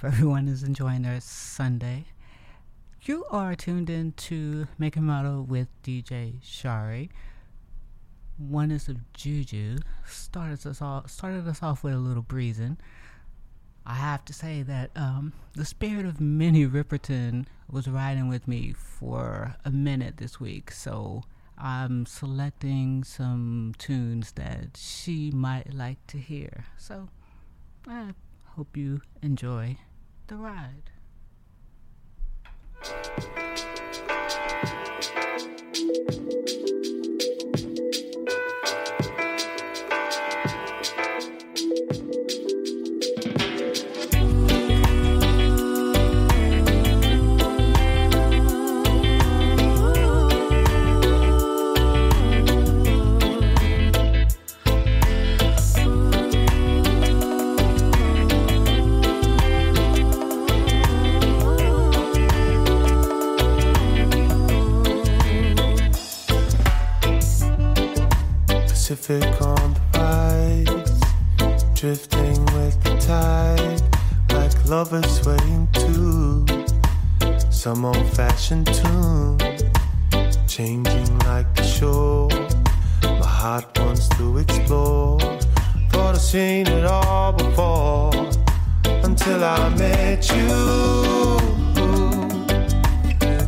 Hope everyone is enjoying their Sunday. You are tuned in to Make and Model with DJ Sharee. Oneness of Juju started us off started us off with a little breezing. I have to say that um, the spirit of Minnie Riperton was riding with me for a minute this week, so I'm selecting some tunes that she might like to hear. So I hope you enjoy the ride. Pacific on the rise, drifting with the tide, like lovers swaying to some old fashioned tune, changing like the shore. My heart wants to explore. Thought I've seen it all before until I met you.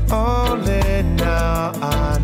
Only now I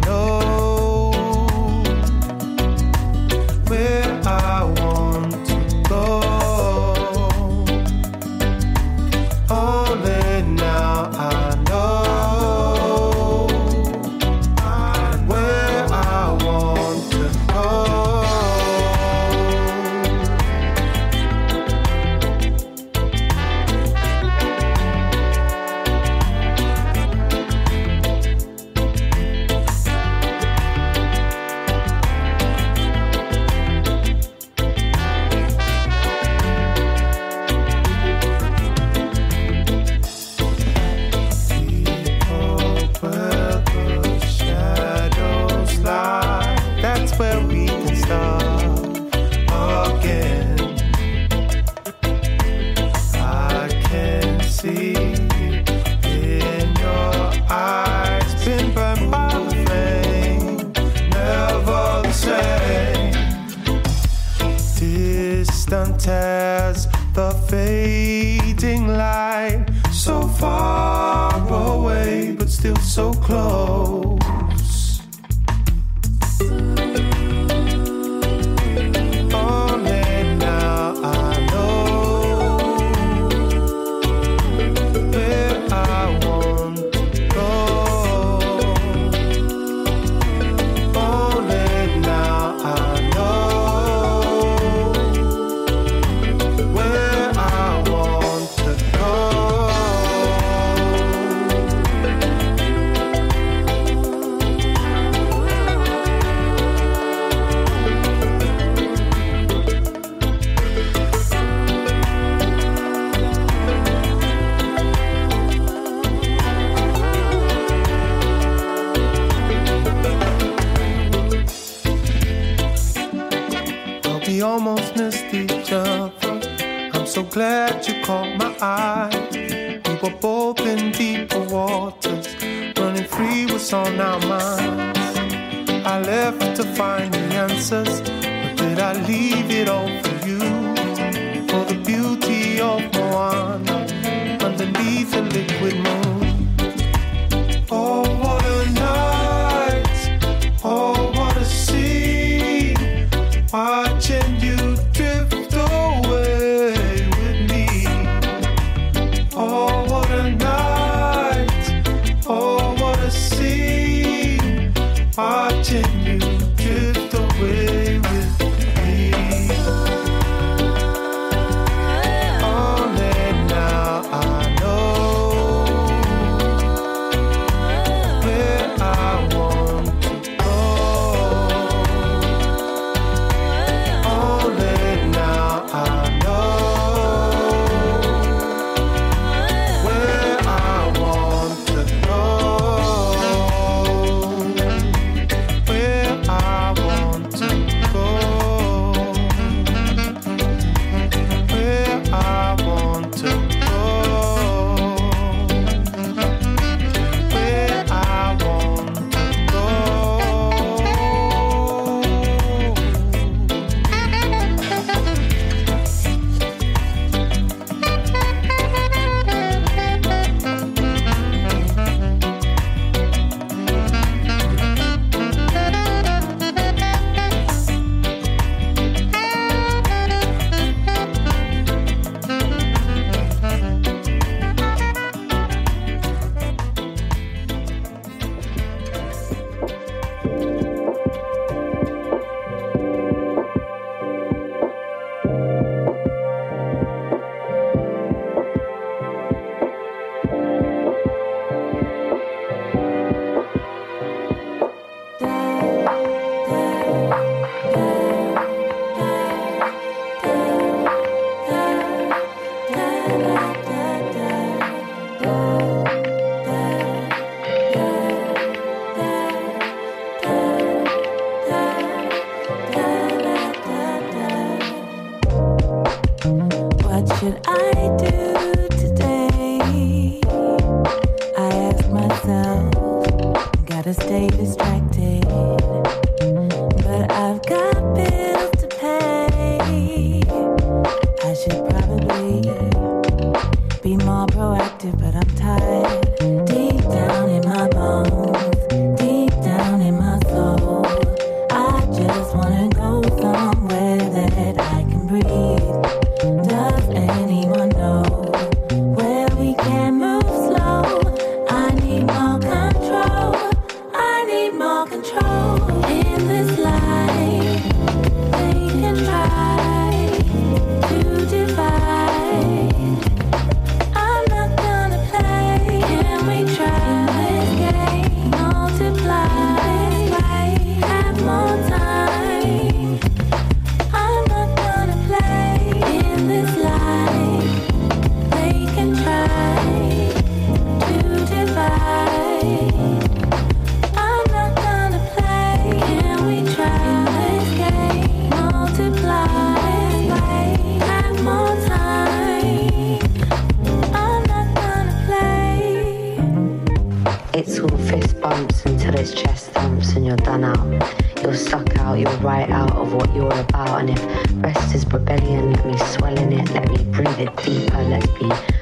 Let me swelling it. Let me breathe it deeper. Let's be.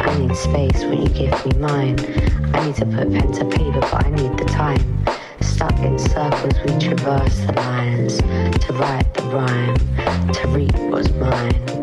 I need space. Will you give me mine? I need to put pen to paper, but I need the time. Stuck in circles, we traverse the lines to write the rhyme, to read what's mine.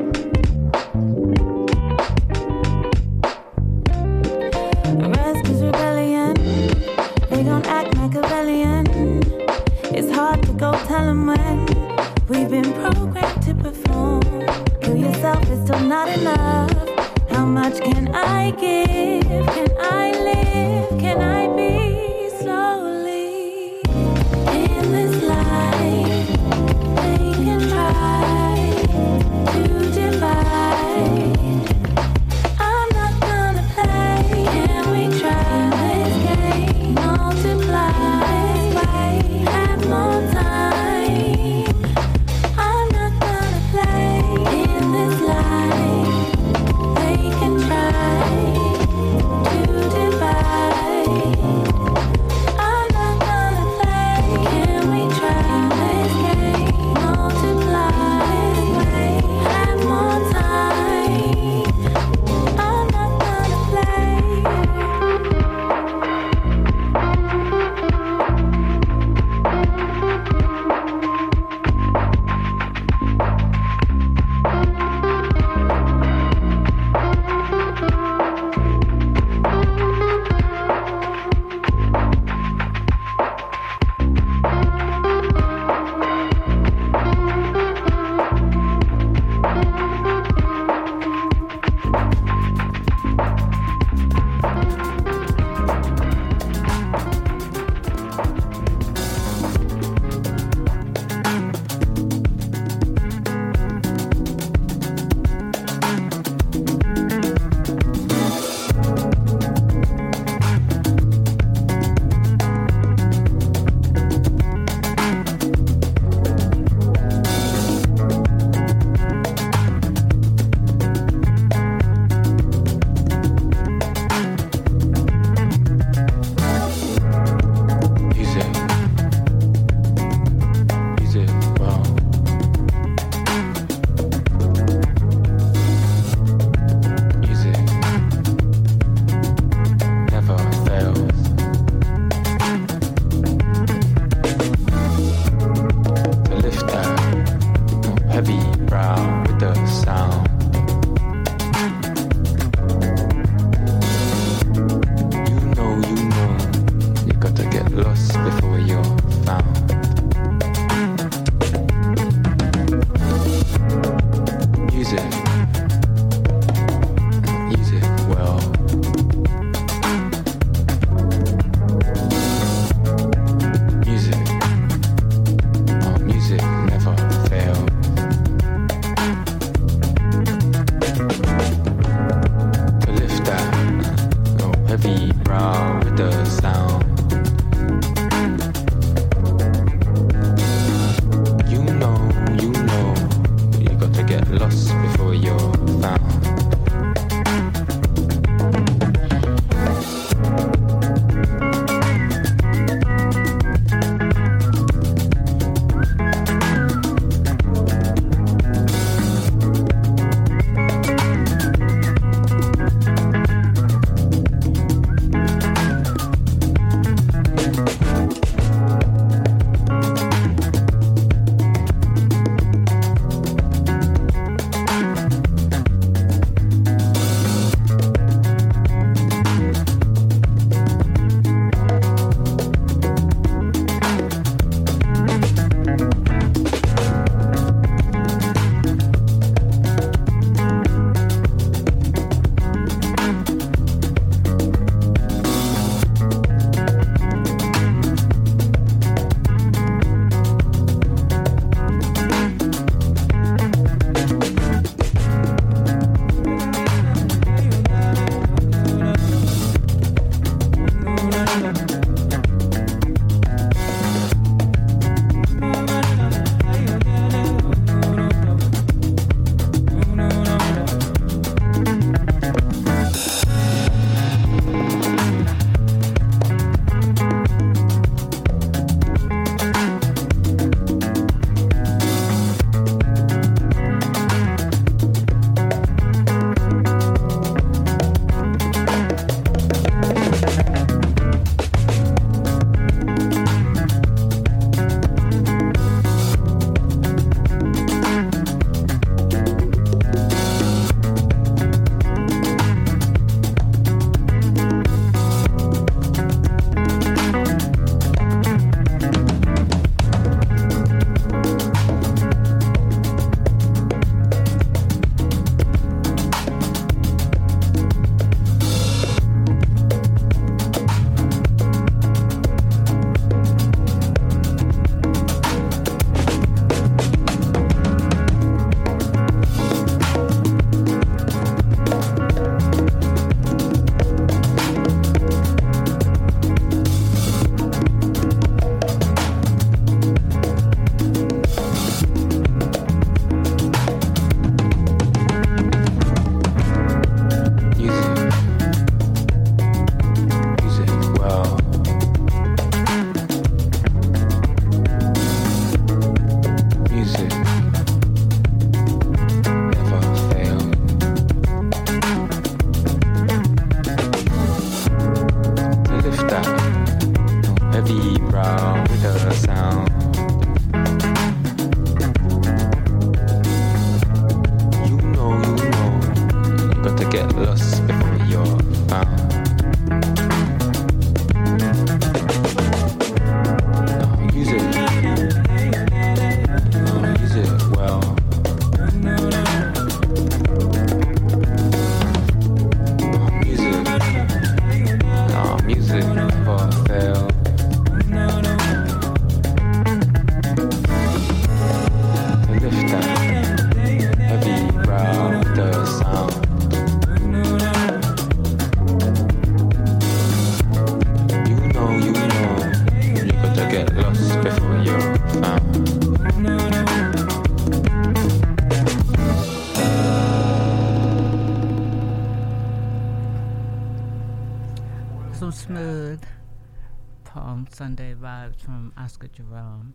Oscar Jerome.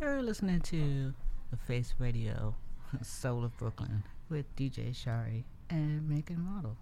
You're listening to The Face Radio, Soul of Brooklyn, with DJ Sharee and Make and Model.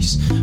peace.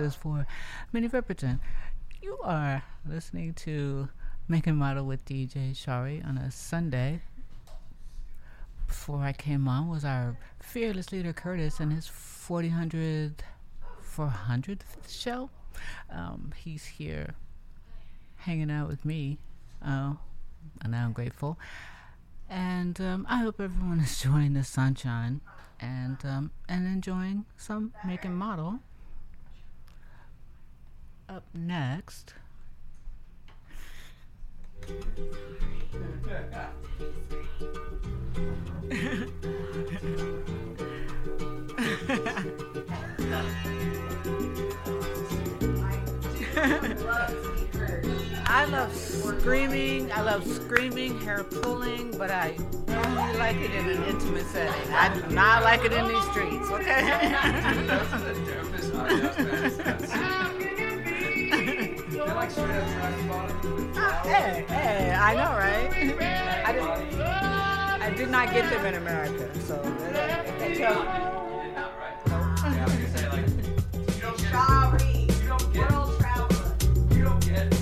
Goddesses for Minnie Riperton. You are listening to Make Model with DJ Sharee on a Sunday. before I came on was our fearless leader Curtis and his 4000 400th show. Um, he's here hanging out with me, uh, and I'm grateful. And um, I hope everyone is enjoying the sunshine and um, and enjoying some make model. Up next. I love screaming. I love screaming, hair pulling, but I only like it in an intimate setting. I do not like it in these streets. Okay. Ah, hey, hey, I know, right? I did, I did not get them in America, so they tell Sorry. You don't get. World traveler. Right.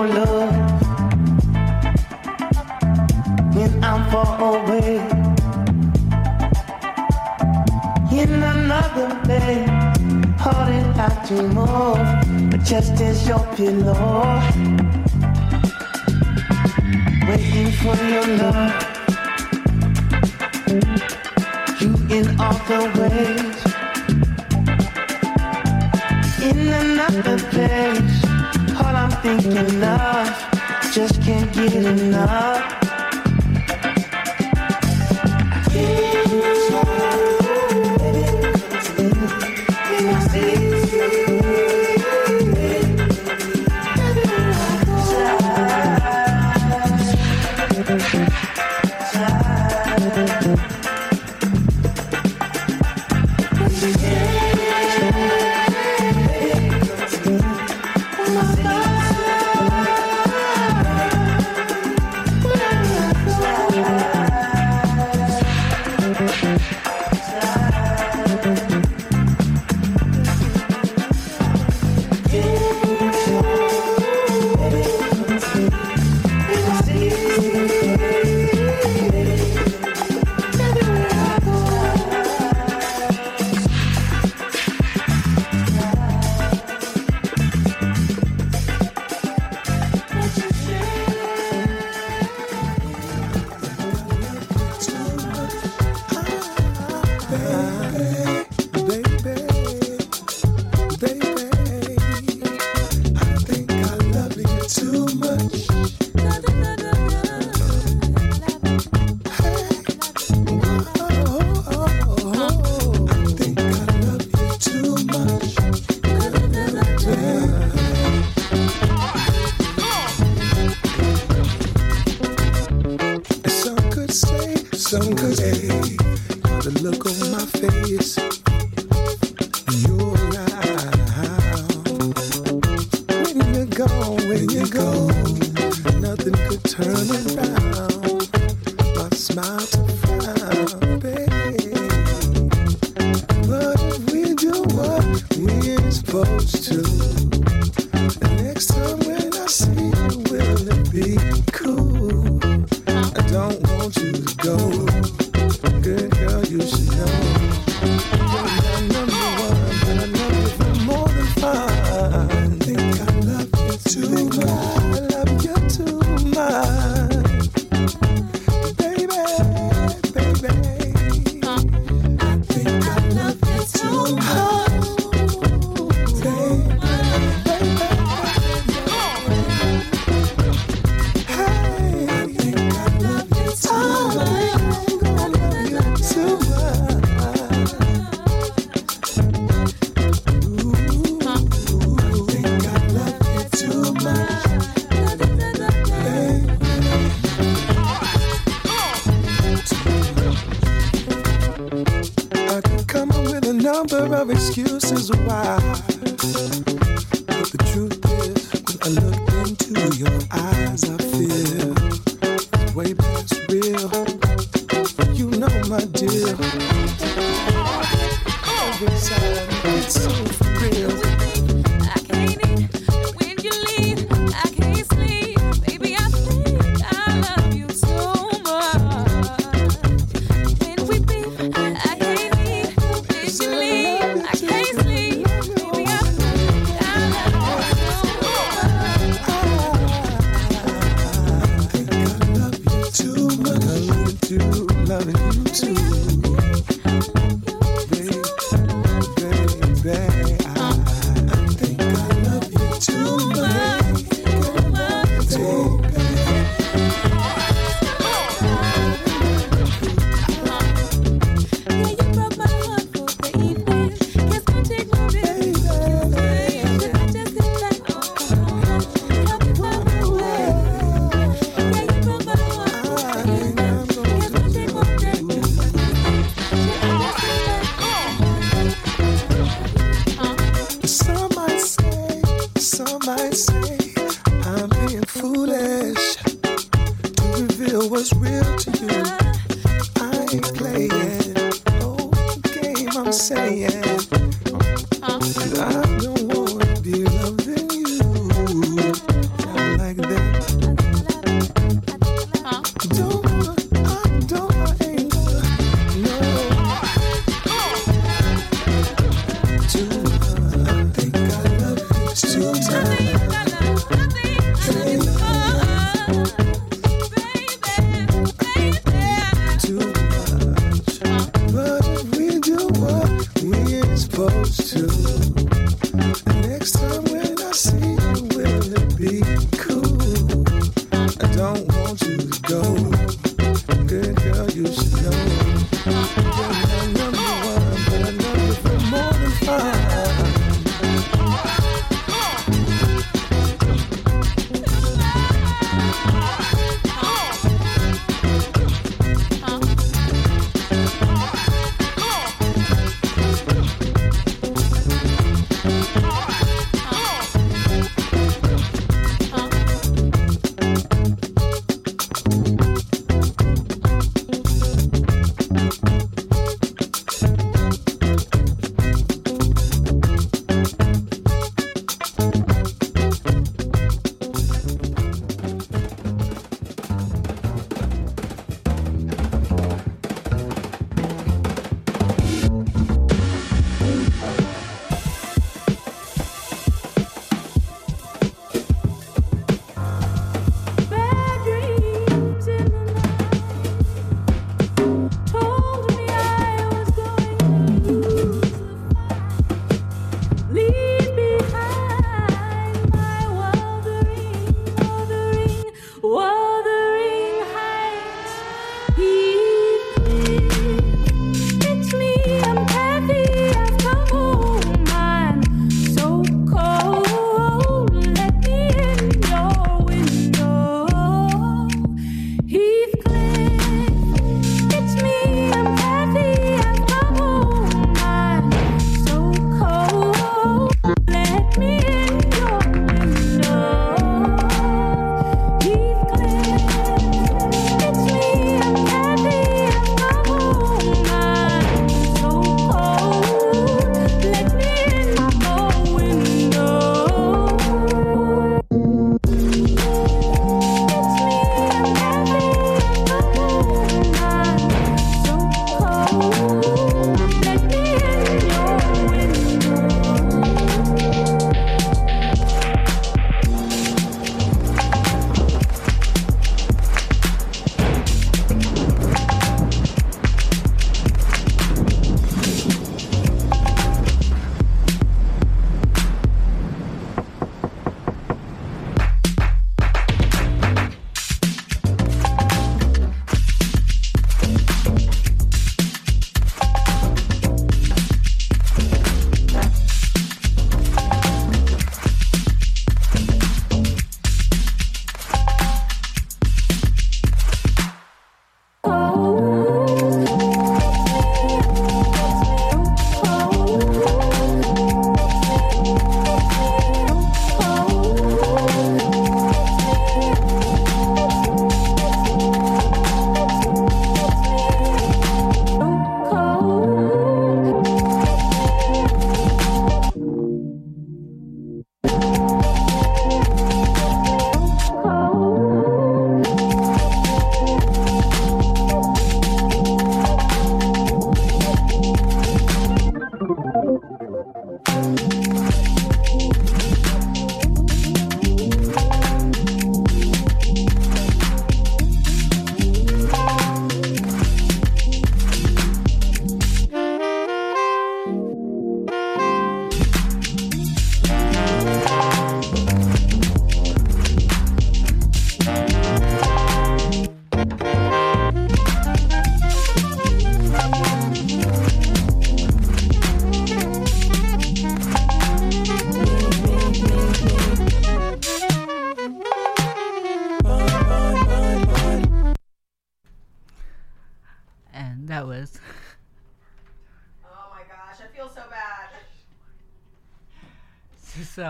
your love when I'm far away in another day. Hearted I more, but just as your pillow, waiting for your love. You in all the ways, in another place think enough, just can't get enough. number of excuses why. But the truth is, when I look into your eyes, I feel it's way past real. You know, my dear, it's so real.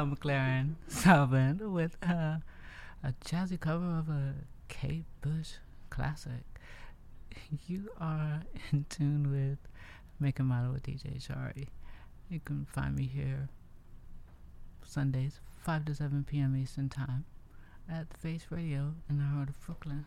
Giselle McLaren Sullivan with uh, a jazzy cover of a Kate Bush classic. You are in tune with Make and Model with DJ Sharee. You can find me here Sundays, 5 to 7 p.m. Eastern Time at the Face Radio in the heart of Brooklyn.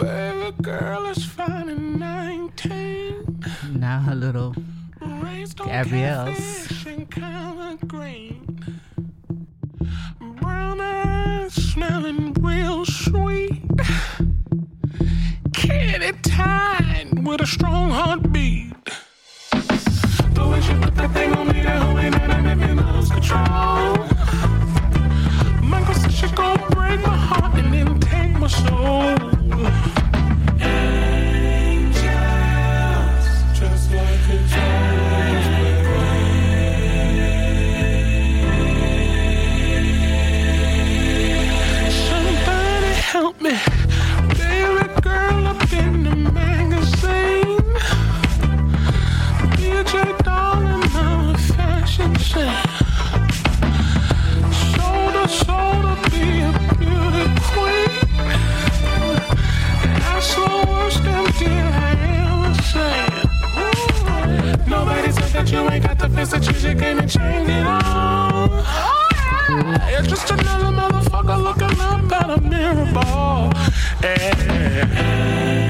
Baby girl is fine and 19. Now her little Gabrielle's. Brown eyes smelling real sweet. Kitty tied with a strong heartbeat. The way she put that thing on me, that holy I'm in control. you ain't got the face to change should gain and change it all. You're just another motherfucker looking up at a mirror ball. Yeah.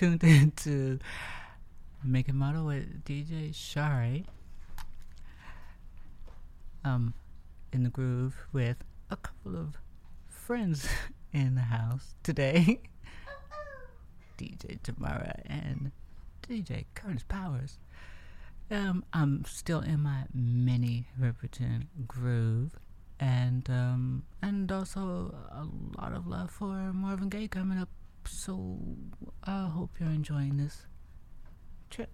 tuned in to Make and Model with DJ Sharee. Um, in the groove with a couple of friends in the house today. DJ Tamara and DJ Curtis Powers. Um, I'm still in my Minnie Riperton groove, and um, and also a lot of love for Marvin Gaye coming up so I hope you're enjoying this trip.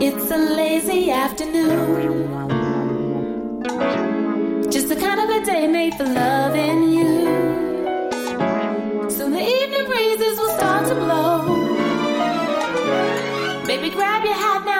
It's a lazy afternoon. day made for loving you. Soon the evening breezes will start to blow. Baby, grab your hat now.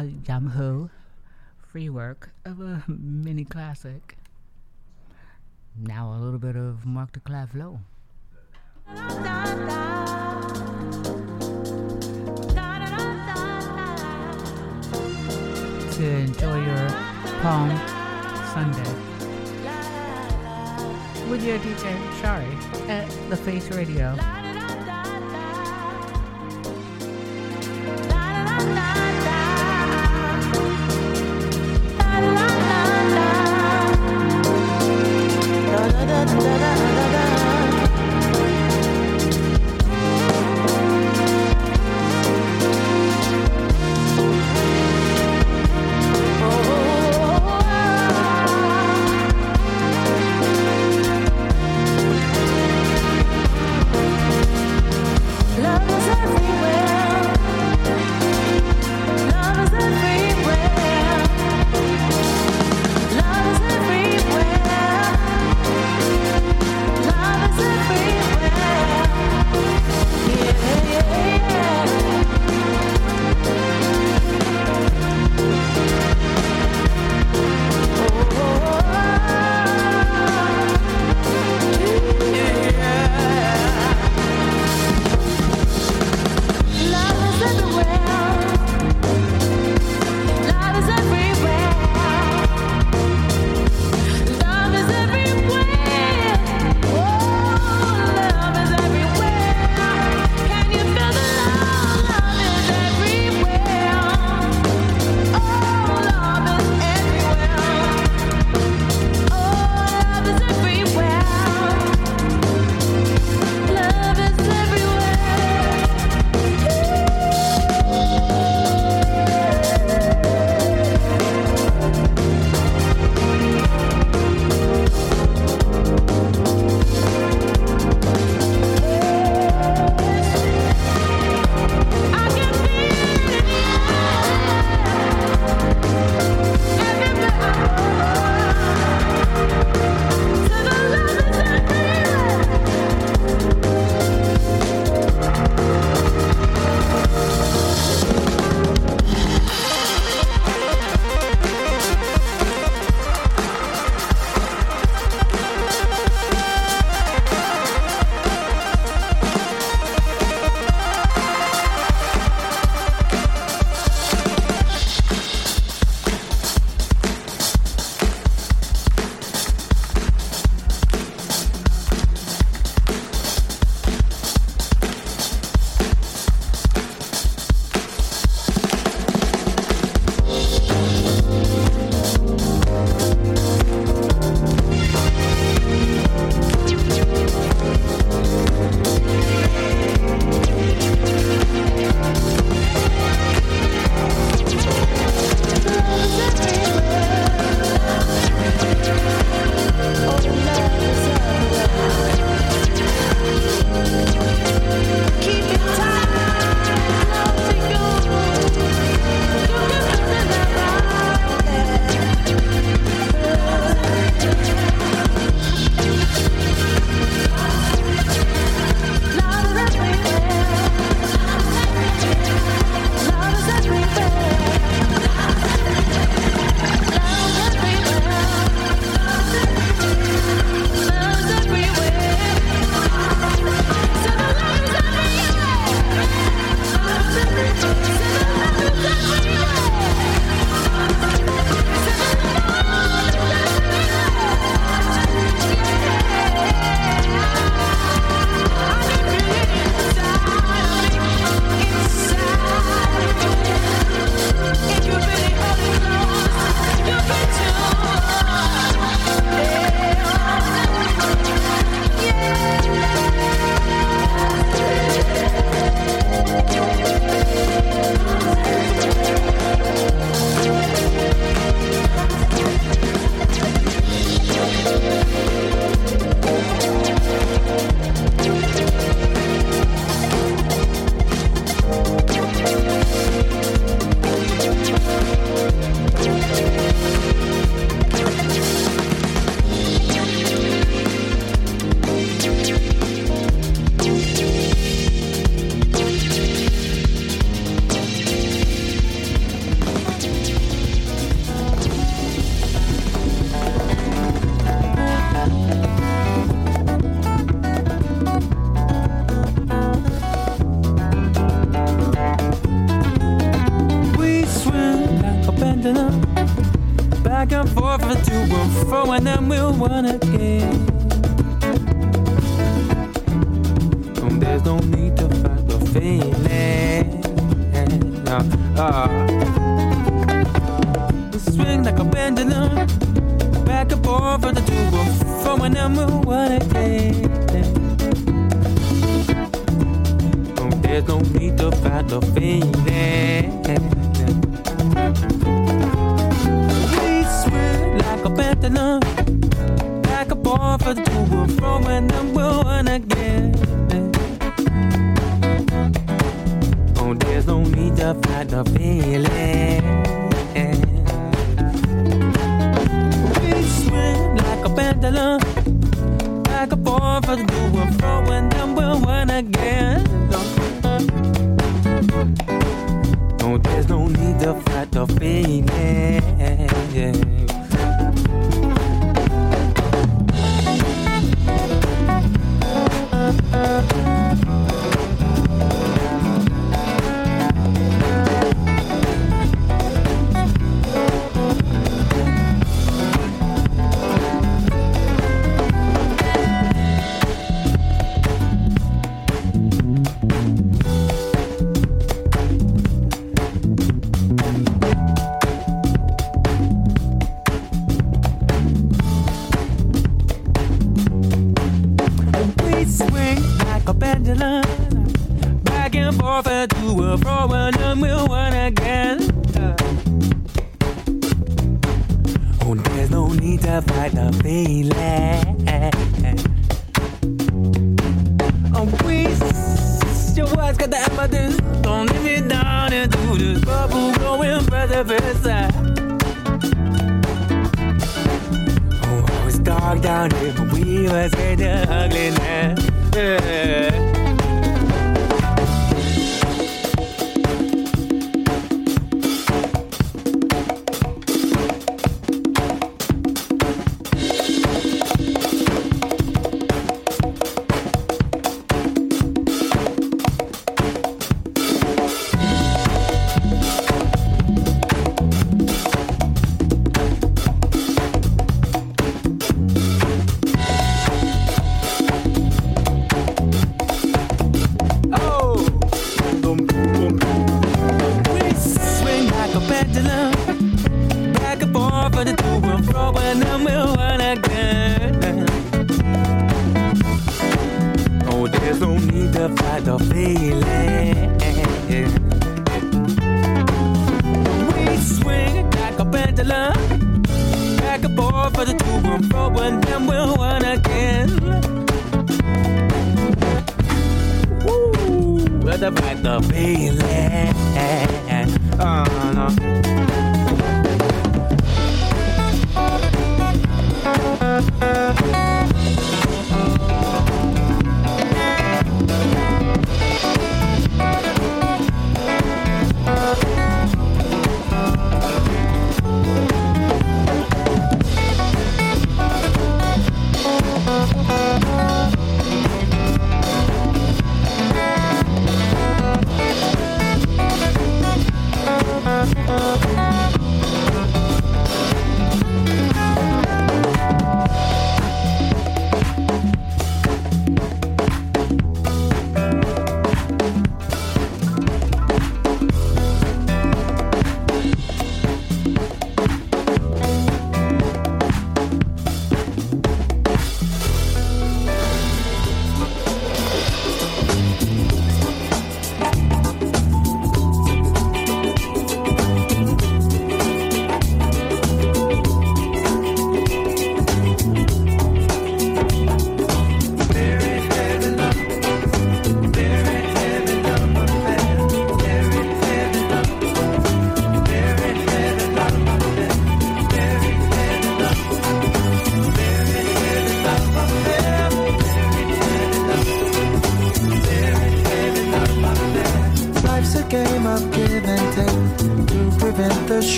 Yamaha work of a mini classic. Now a little bit of Mark de Clive-Lowe. To enjoy your Palm Sunday with your DJ Sharee at The Face Radio.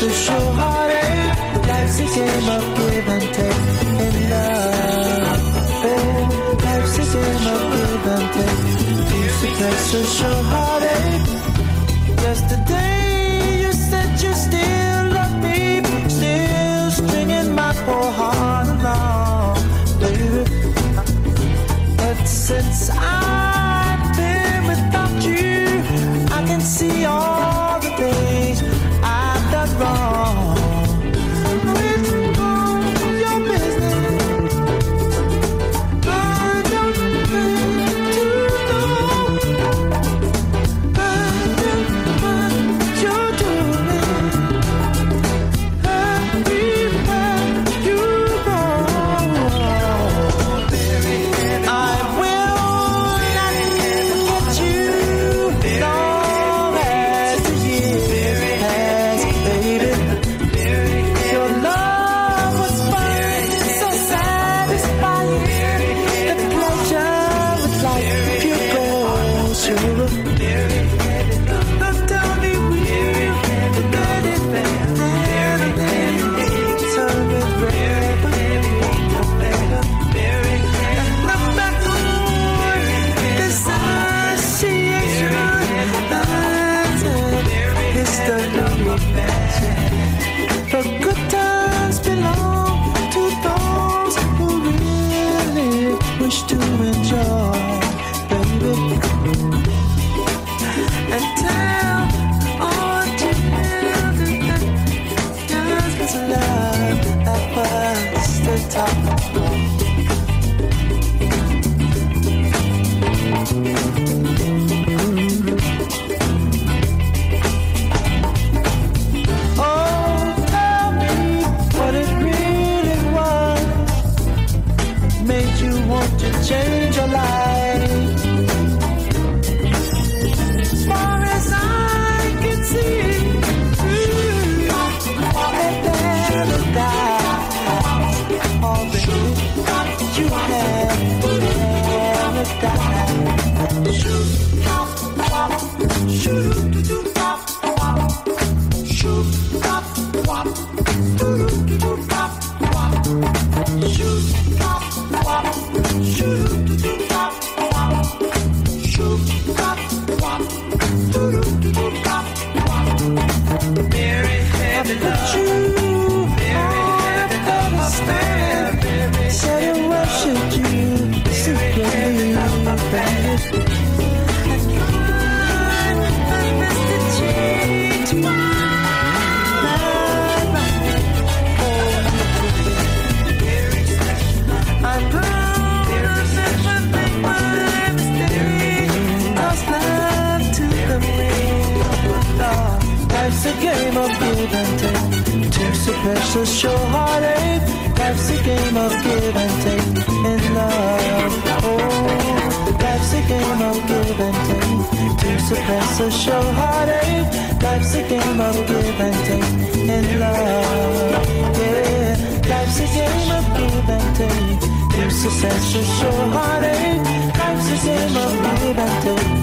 to show heartache. Life's a game of give and take in love. Oh, life's a game of give and take. You a place to show heartache. Yesterday you said you still love me, still stringing my poor heart along, baby. But since I've been without you, I can see. Their success and show heartache. Crisis in my life, I do.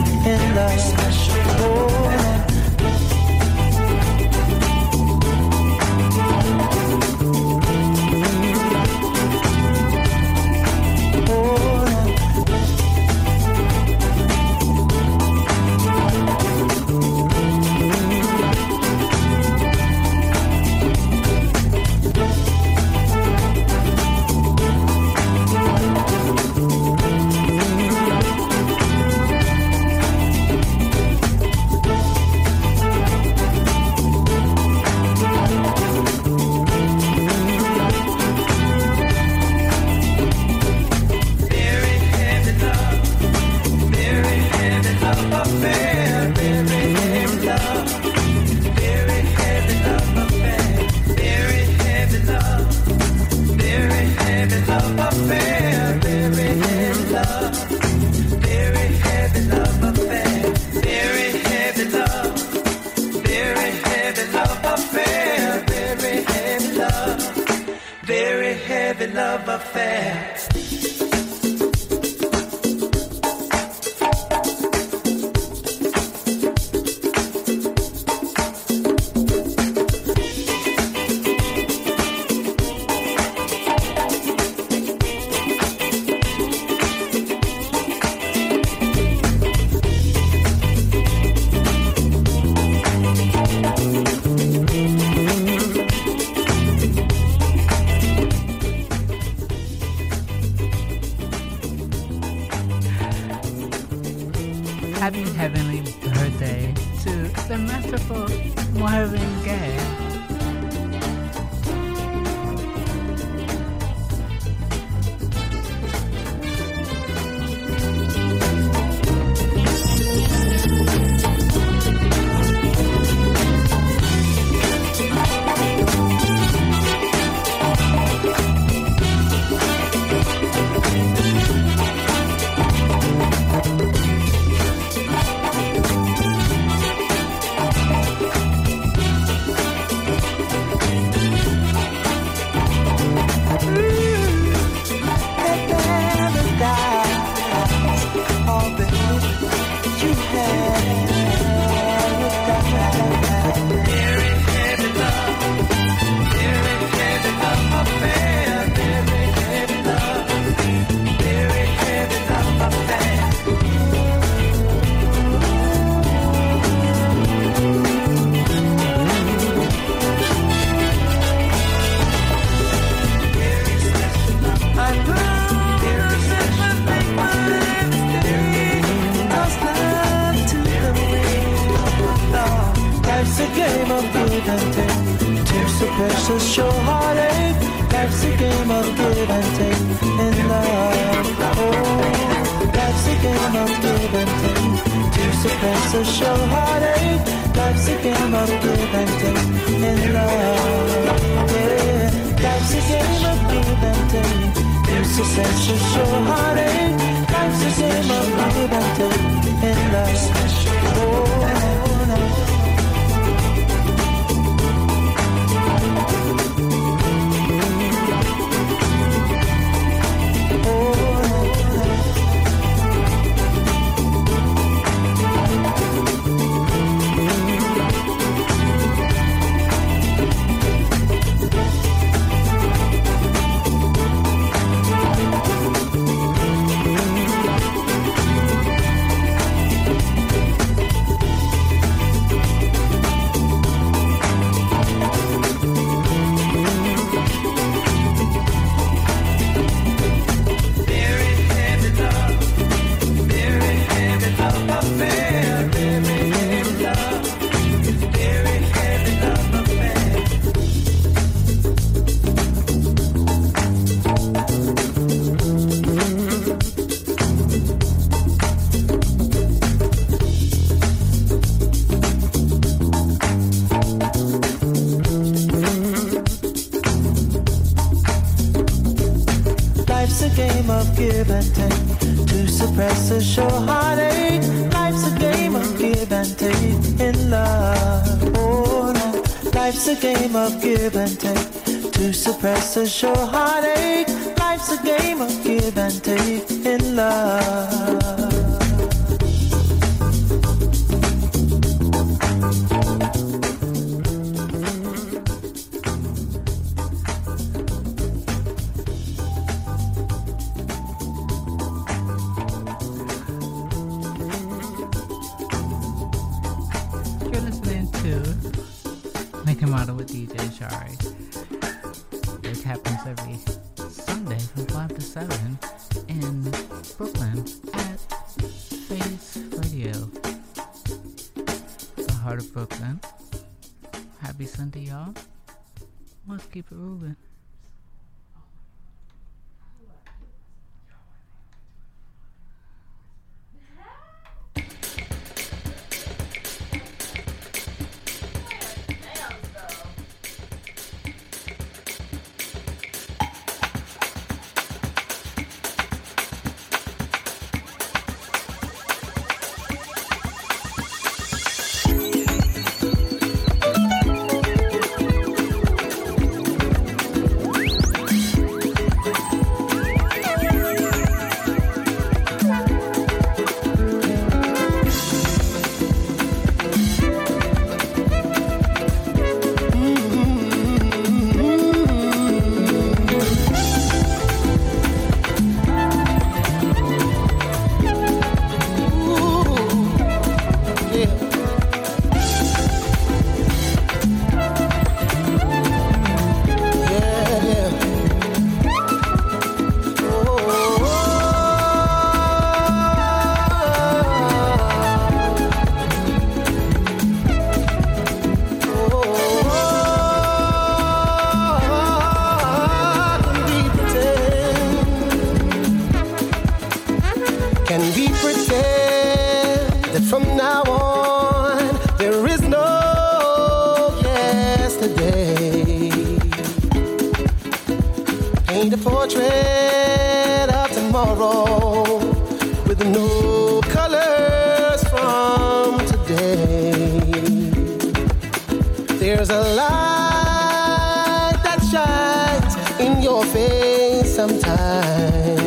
Sometimes.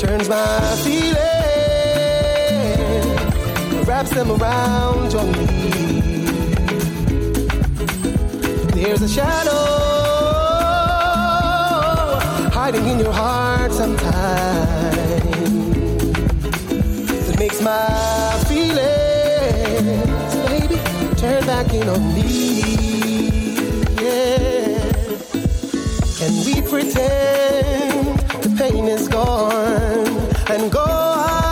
Turns my feelings, wraps them around your knees. There's a shadow hiding in your heart sometimes. It makes my feelings, baby, turn back in on me. Pretend the pain is gone and go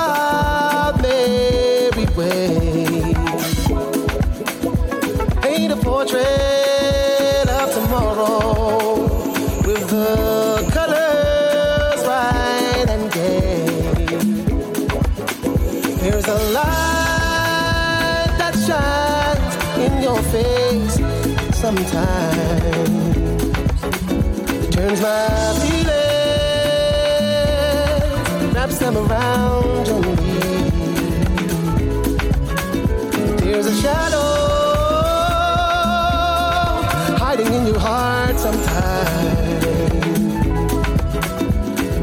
them around knees. There's a shadow hiding in your heart sometimes.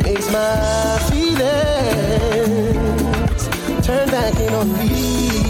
Makes my feelings turn back in on me.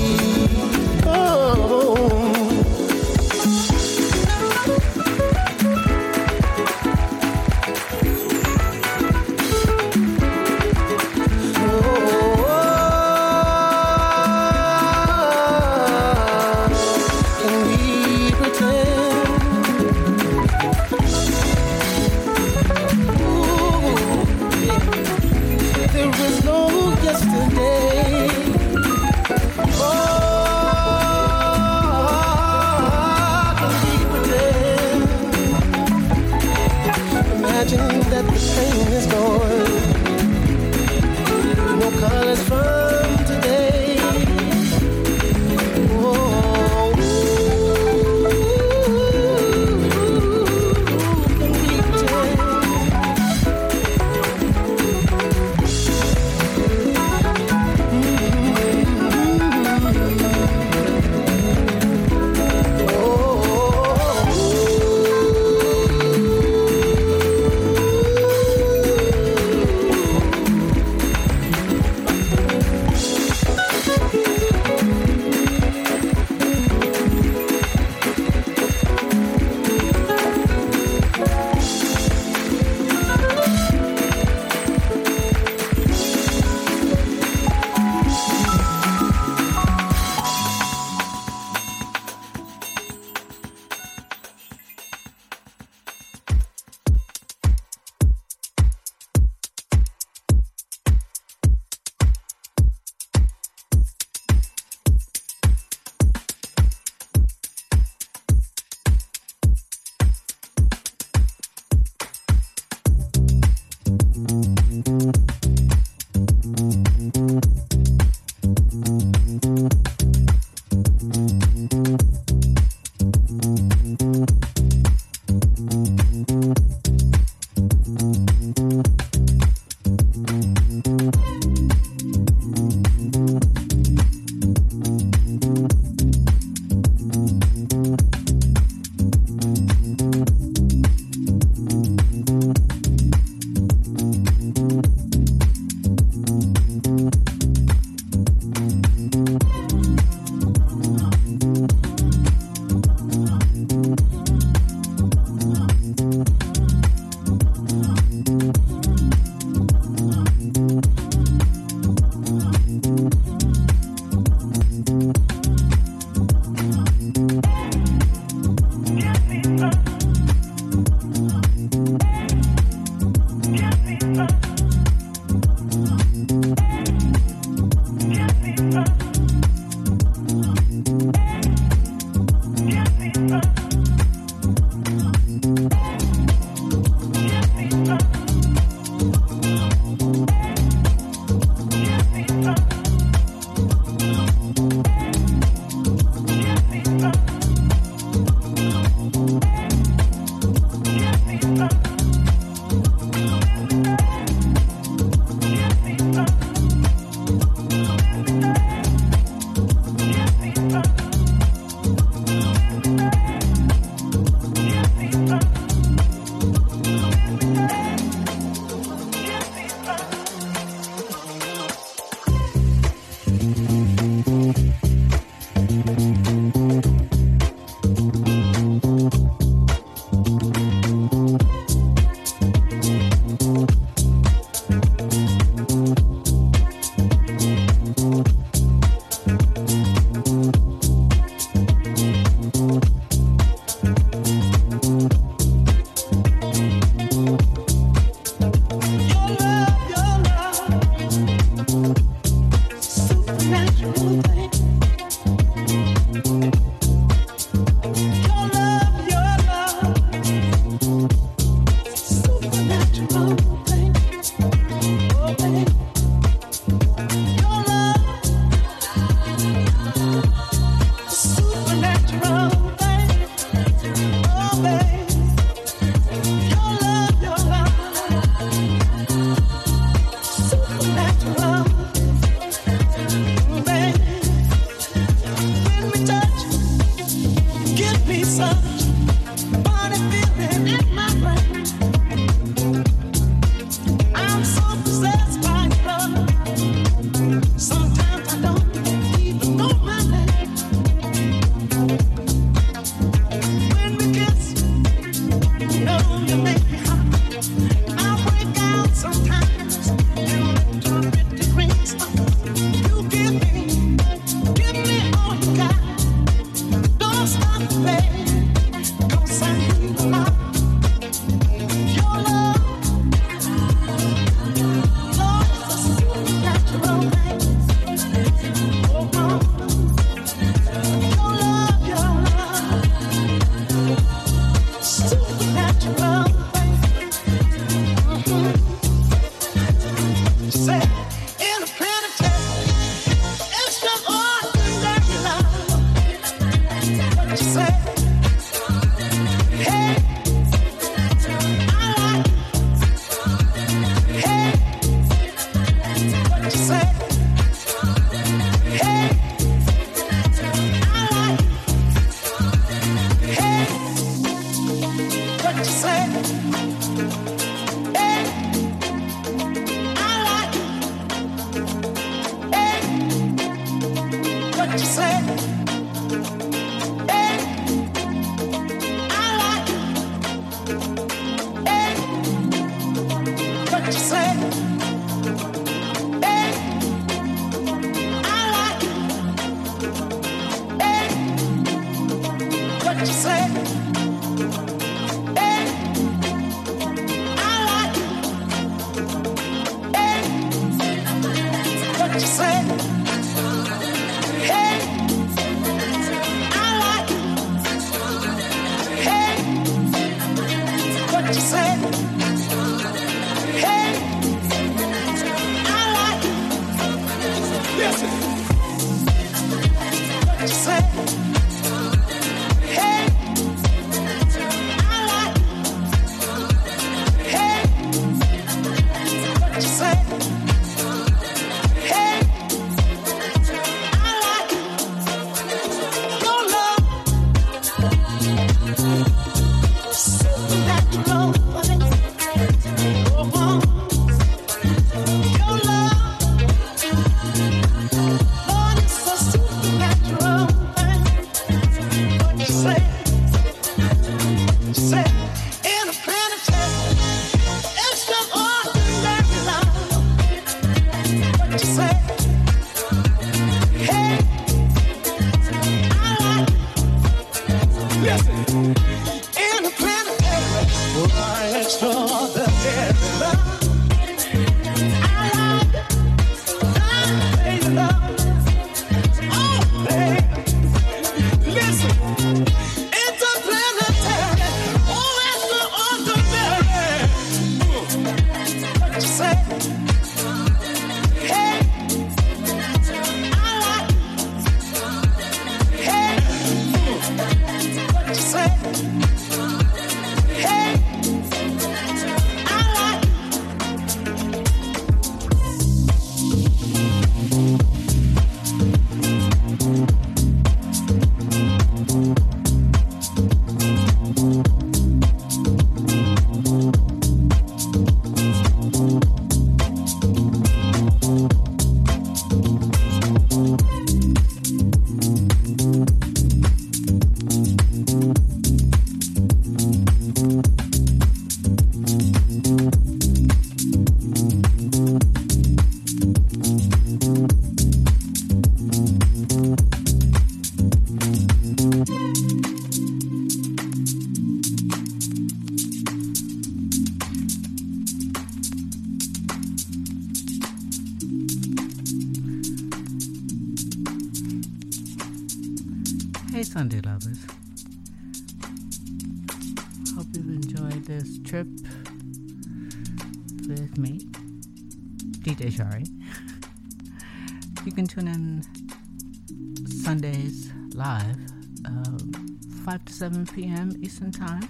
p.m. Eastern Time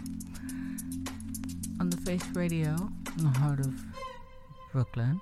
on the Face Radio in the heart of Brooklyn.